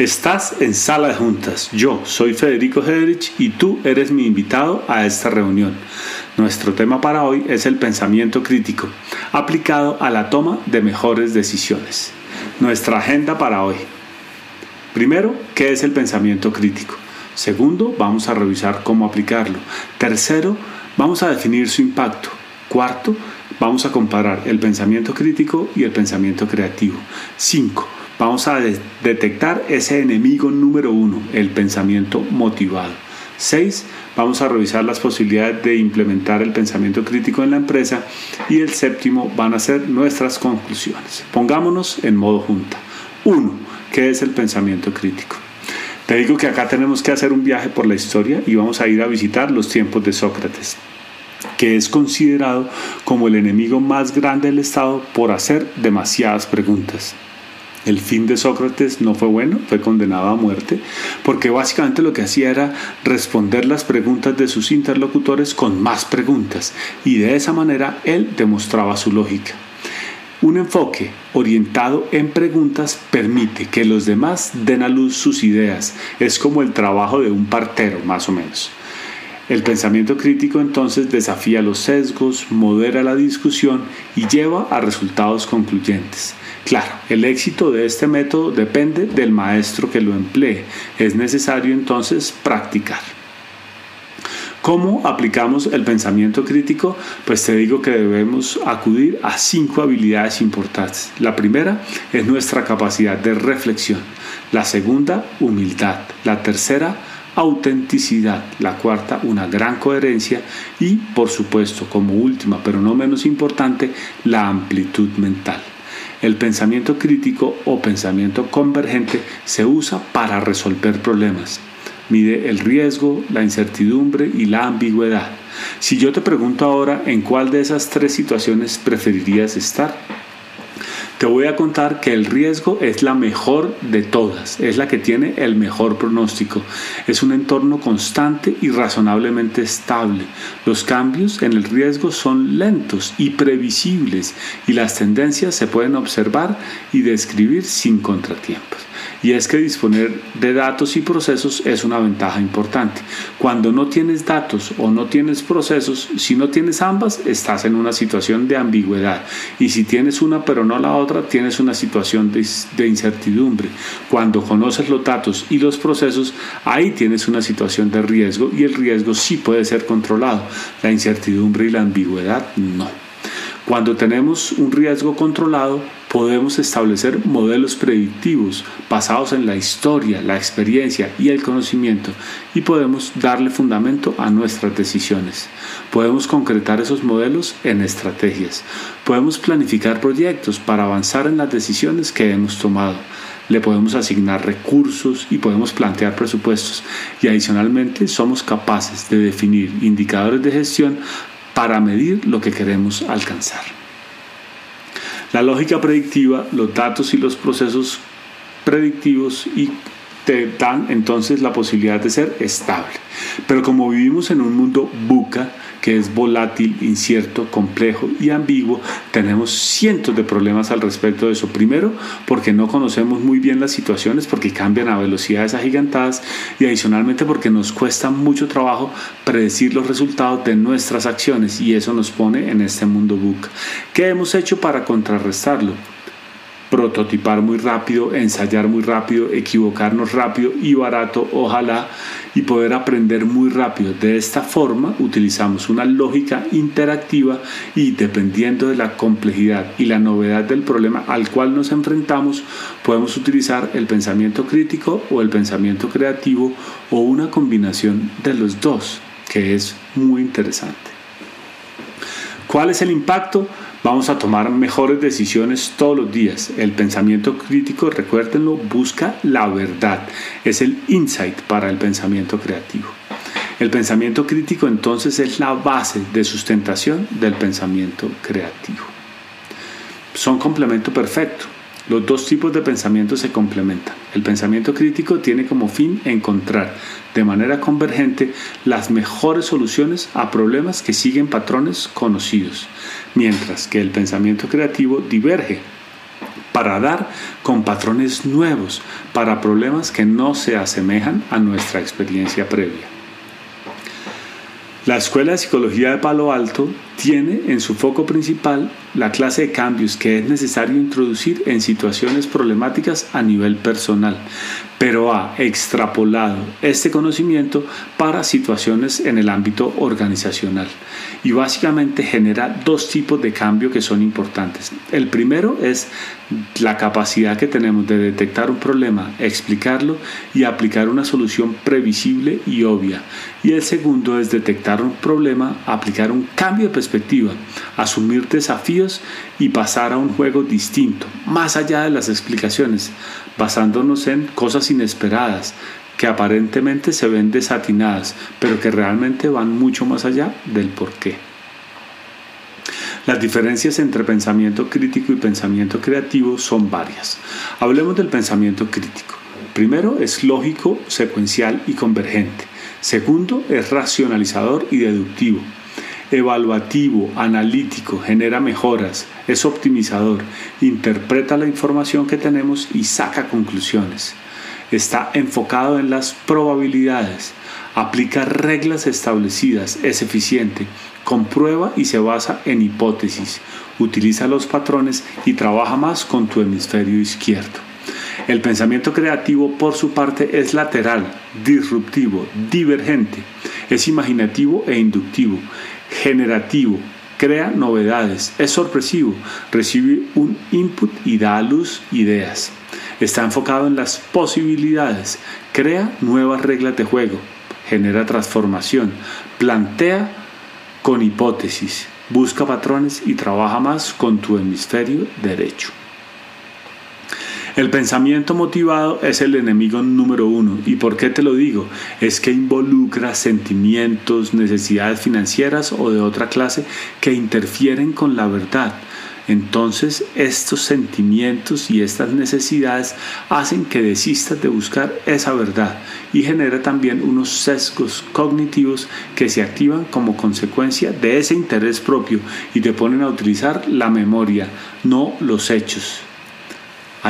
Estás en sala de juntas. Yo soy Federico Hederich y tú eres mi invitado a esta reunión. Nuestro tema para hoy es el pensamiento crítico, aplicado a la toma de mejores decisiones. Nuestra agenda para hoy. Primero, ¿qué es el pensamiento crítico? Segundo, vamos a revisar cómo aplicarlo. Tercero, vamos a definir su impacto. Cuarto, vamos a comparar el pensamiento crítico y el pensamiento creativo. Cinco, Vamos a detectar ese enemigo número uno, el pensamiento motivado. 6. Vamos a revisar las posibilidades de implementar el pensamiento crítico en la empresa. Y el séptimo van a ser nuestras conclusiones. Pongámonos en modo junta. 1. ¿Qué es el pensamiento crítico? Te digo que acá tenemos que hacer un viaje por la historia y vamos a ir a visitar los tiempos de Sócrates que es considerado como el enemigo más grande del Estado por hacer demasiadas preguntas. El fin de Sócrates no fue bueno, fue condenado a muerte, porque básicamente lo que hacía era responder las preguntas de sus interlocutores con más preguntas, y de esa manera él demostraba su lógica. Un enfoque orientado en preguntas permite que los demás den a luz sus ideas. Es como el trabajo de un partero, más o menos. El pensamiento crítico entonces desafía los sesgos, modera la discusión y lleva a resultados concluyentes. Claro, el éxito de este método depende del maestro que lo emplee. Es necesario entonces practicar. ¿Cómo aplicamos el pensamiento crítico? Pues te digo que debemos acudir a cinco habilidades importantes. La primera es nuestra capacidad de reflexión. La segunda, humildad. La tercera, autenticidad. La cuarta, una gran coherencia. Y, por supuesto, como última, pero no menos importante, la amplitud mental. El pensamiento crítico o pensamiento convergente se usa para resolver problemas. Mide el riesgo, la incertidumbre y la ambigüedad. Si yo te pregunto ahora en cuál de esas tres situaciones preferirías estar, te voy a contar que el riesgo es la mejor de todas, es la que tiene el mejor pronóstico. Es un entorno constante y razonablemente estable. Los cambios en el riesgo son lentos y previsibles y las tendencias se pueden observar y describir sin contratiempos y es que disponer de datos y procesos es una ventaja importante. Cuando no tienes datos o no tienes procesos, si no tienes ambas, estás en una situación de ambigüedad y si tienes una pero no la otra, tienes una situación de, de incertidumbre. Cuando conoces los datos y los procesos, ahí tienes una situación de riesgo y el riesgo sí puede ser controlado, la incertidumbre y la ambigüedad no. Cuando tenemos un riesgo controlado, podemos establecer modelos predictivos basados en la historia, la experiencia y el conocimiento y podemos darle fundamento a nuestras decisiones. Podemos concretar esos modelos en estrategias. Podemos planificar proyectos para avanzar en las decisiones que hemos tomado le podemos asignar recursos y podemos plantear presupuestos y adicionalmente somos capaces de definir indicadores de gestión para medir lo que queremos alcanzar. La lógica predictiva, los datos y los procesos predictivos y te dan entonces la posibilidad de ser estable. Pero como vivimos en un mundo buca, que es volátil, incierto, complejo y ambiguo, tenemos cientos de problemas al respecto de eso. Primero, porque no conocemos muy bien las situaciones, porque cambian a velocidades agigantadas y adicionalmente porque nos cuesta mucho trabajo predecir los resultados de nuestras acciones y eso nos pone en este mundo book. ¿Qué hemos hecho para contrarrestarlo? Prototipar muy rápido, ensayar muy rápido, equivocarnos rápido y barato, ojalá, y poder aprender muy rápido. De esta forma utilizamos una lógica interactiva y dependiendo de la complejidad y la novedad del problema al cual nos enfrentamos, podemos utilizar el pensamiento crítico o el pensamiento creativo o una combinación de los dos, que es muy interesante. ¿Cuál es el impacto? Vamos a tomar mejores decisiones todos los días. El pensamiento crítico, recuérdenlo, busca la verdad. Es el insight para el pensamiento creativo. El pensamiento crítico entonces es la base de sustentación del pensamiento creativo. Son complemento perfecto. Los dos tipos de pensamiento se complementan. El pensamiento crítico tiene como fin encontrar de manera convergente las mejores soluciones a problemas que siguen patrones conocidos, mientras que el pensamiento creativo diverge para dar con patrones nuevos para problemas que no se asemejan a nuestra experiencia previa. La Escuela de Psicología de Palo Alto tiene en su foco principal la clase de cambios que es necesario introducir en situaciones problemáticas a nivel personal, pero ha extrapolado este conocimiento para situaciones en el ámbito organizacional y básicamente genera dos tipos de cambio que son importantes. El primero es la capacidad que tenemos de detectar un problema, explicarlo y aplicar una solución previsible y obvia. Y el segundo es detectar un problema, aplicar un cambio de perspectiva, asumir desafíos y pasar a un juego distinto, más allá de las explicaciones, basándonos en cosas inesperadas, que aparentemente se ven desatinadas, pero que realmente van mucho más allá del porqué. Las diferencias entre pensamiento crítico y pensamiento creativo son varias. Hablemos del pensamiento crítico. Primero es lógico, secuencial y convergente. Segundo es racionalizador y deductivo. Evaluativo, analítico, genera mejoras, es optimizador, interpreta la información que tenemos y saca conclusiones está enfocado en las probabilidades, aplica reglas establecidas, es eficiente, comprueba y se basa en hipótesis, utiliza los patrones y trabaja más con tu hemisferio izquierdo. El pensamiento creativo, por su parte, es lateral, disruptivo, divergente, es imaginativo e inductivo, generativo, crea novedades, es sorpresivo, recibe un input y da a luz ideas. Está enfocado en las posibilidades, crea nuevas reglas de juego, genera transformación, plantea con hipótesis, busca patrones y trabaja más con tu hemisferio derecho. El pensamiento motivado es el enemigo número uno. ¿Y por qué te lo digo? Es que involucra sentimientos, necesidades financieras o de otra clase que interfieren con la verdad entonces estos sentimientos y estas necesidades hacen que desistas de buscar esa verdad y genera también unos sesgos cognitivos que se activan como consecuencia de ese interés propio y te ponen a utilizar la memoria, no los hechos.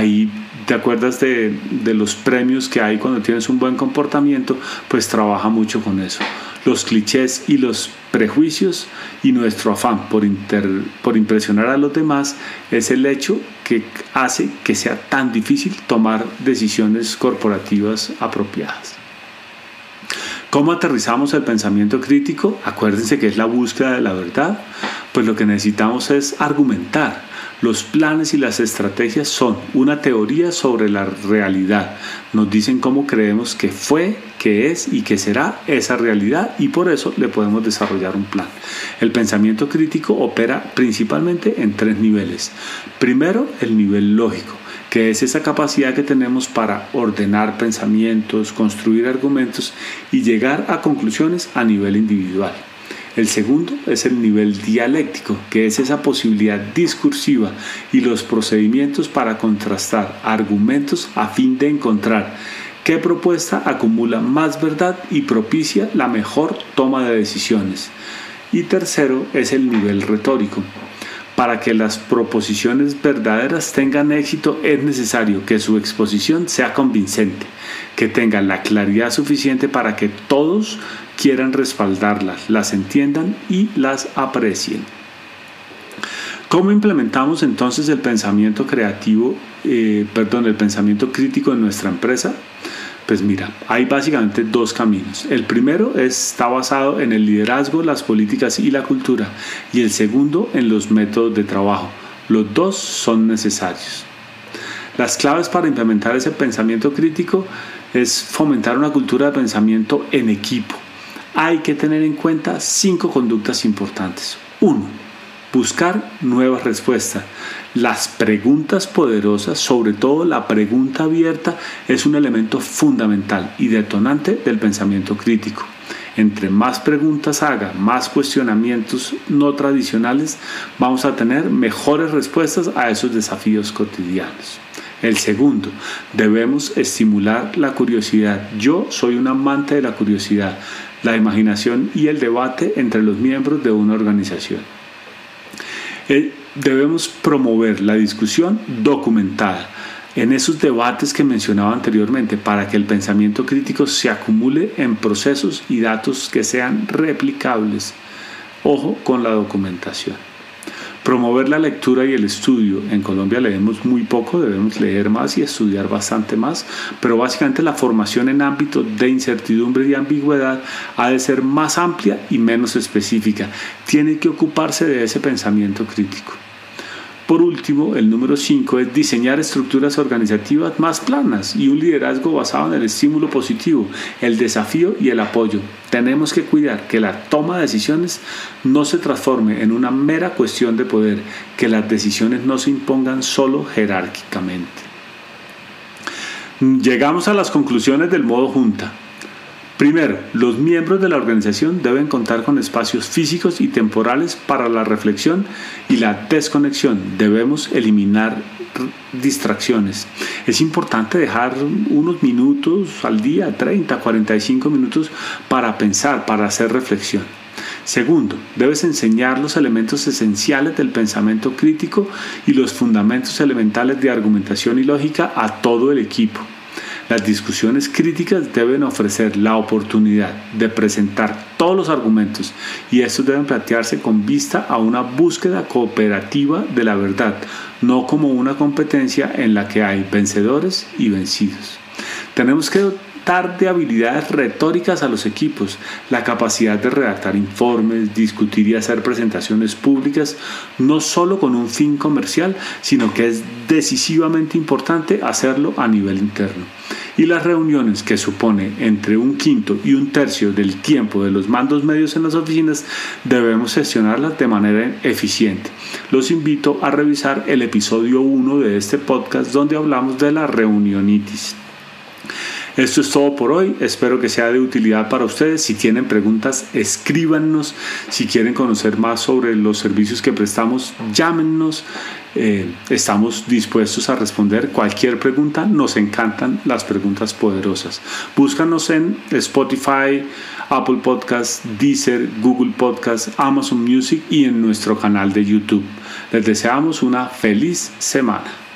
Ahí te acuerdas de, los premios que hay cuando tienes un buen comportamiento, pues trabaja mucho con eso los clichés y los prejuicios y nuestro afán por, por impresionar a los demás es el hecho que hace que sea tan difícil tomar decisiones corporativas apropiadas. ¿Cómo aterrizamos el pensamiento crítico? Acuérdense que es la búsqueda de la verdad. Pues lo que necesitamos es argumentar, los planes y las estrategias son una teoría sobre la realidad. Nos dicen cómo creemos que fue, que es y que será esa realidad y por eso le podemos desarrollar un plan. El pensamiento crítico opera principalmente en tres niveles. Primero, el nivel lógico que es esa capacidad que tenemos para ordenar pensamientos, construir argumentos y llegar a conclusiones a nivel individual. El segundo es el nivel dialéctico, que es esa posibilidad discursiva y los procedimientos para contrastar argumentos a fin de encontrar qué propuesta acumula más verdad y propicia la mejor toma de decisiones. Y tercero es el nivel retórico. Para que las proposiciones verdaderas tengan éxito es necesario que su exposición sea convincente, que tenga la claridad suficiente para que todos quieran respaldarlas, las entiendan y las aprecien. ¿Cómo implementamos entonces el pensamiento creativo, eh, perdón, el pensamiento crítico en nuestra empresa? Pues mira, hay básicamente dos caminos. El primero está basado en el liderazgo, las políticas y la cultura. Y el segundo en los métodos de trabajo. Los dos son necesarios. Las claves para implementar ese pensamiento crítico es fomentar una cultura de pensamiento en equipo hay que tener en cuenta cinco conductas importantes. Uno, buscar nuevas respuestas. Las preguntas poderosas, sobre todo la pregunta abierta, es un elemento fundamental y detonante del pensamiento crítico. Entre más preguntas haga, más cuestionamientos no tradicionales, vamos a tener mejores respuestas a esos desafíos cotidianos. El segundo, debemos estimular la curiosidad. Yo soy un amante de la curiosidad la imaginación y el debate entre los miembros de una organización. Eh, debemos promover la discusión documentada en esos debates que mencionaba anteriormente para que el pensamiento crítico se acumule en procesos y datos que sean replicables. Ojo con la documentación. Promover la lectura y el estudio. En Colombia leemos muy poco, debemos leer más y estudiar bastante más, pero básicamente la formación en ámbito de incertidumbre y ambigüedad ha de ser más amplia y menos específica. Tiene que ocuparse de ese pensamiento crítico. Por último, el número 5 es diseñar estructuras organizativas más planas y un liderazgo basado en el estímulo positivo, el desafío y el apoyo. Tenemos que cuidar que la toma de decisiones no se transforme en una mera cuestión de poder, que las decisiones no se impongan solo jerárquicamente. Llegamos a las conclusiones del modo junta. Primero, los miembros de la organización deben contar con espacios físicos y temporales para la reflexión y la desconexión. Debemos eliminar distracciones. Es importante dejar unos minutos al día, 30, 45 minutos, para pensar, para hacer reflexión. Segundo, debes enseñar los elementos esenciales del pensamiento crítico y los fundamentos elementales de argumentación y lógica a todo el equipo. Las discusiones críticas deben ofrecer la oportunidad de presentar todos los argumentos y estos deben plantearse con vista a una búsqueda cooperativa de la verdad, no como una competencia en la que hay vencedores y vencidos. Tenemos que de habilidades retóricas a los equipos, la capacidad de redactar informes, discutir y hacer presentaciones públicas, no solo con un fin comercial, sino que es decisivamente importante hacerlo a nivel interno y las reuniones que supone entre un quinto y un tercio del tiempo de los mandos medios en las oficinas debemos gestionarlas de manera eficiente. Los invito a revisar el episodio 1 de este podcast donde hablamos de la reunionitis. Esto es todo por hoy. Espero que sea de utilidad para ustedes. Si tienen preguntas, escríbanos. Si quieren conocer más sobre los servicios que prestamos, llámenos. Eh, estamos dispuestos a responder cualquier pregunta. Nos encantan las preguntas poderosas. Búscanos en Spotify, Apple Podcasts, Deezer, Google Podcasts, Amazon Music y en nuestro canal de YouTube. Les deseamos una feliz semana.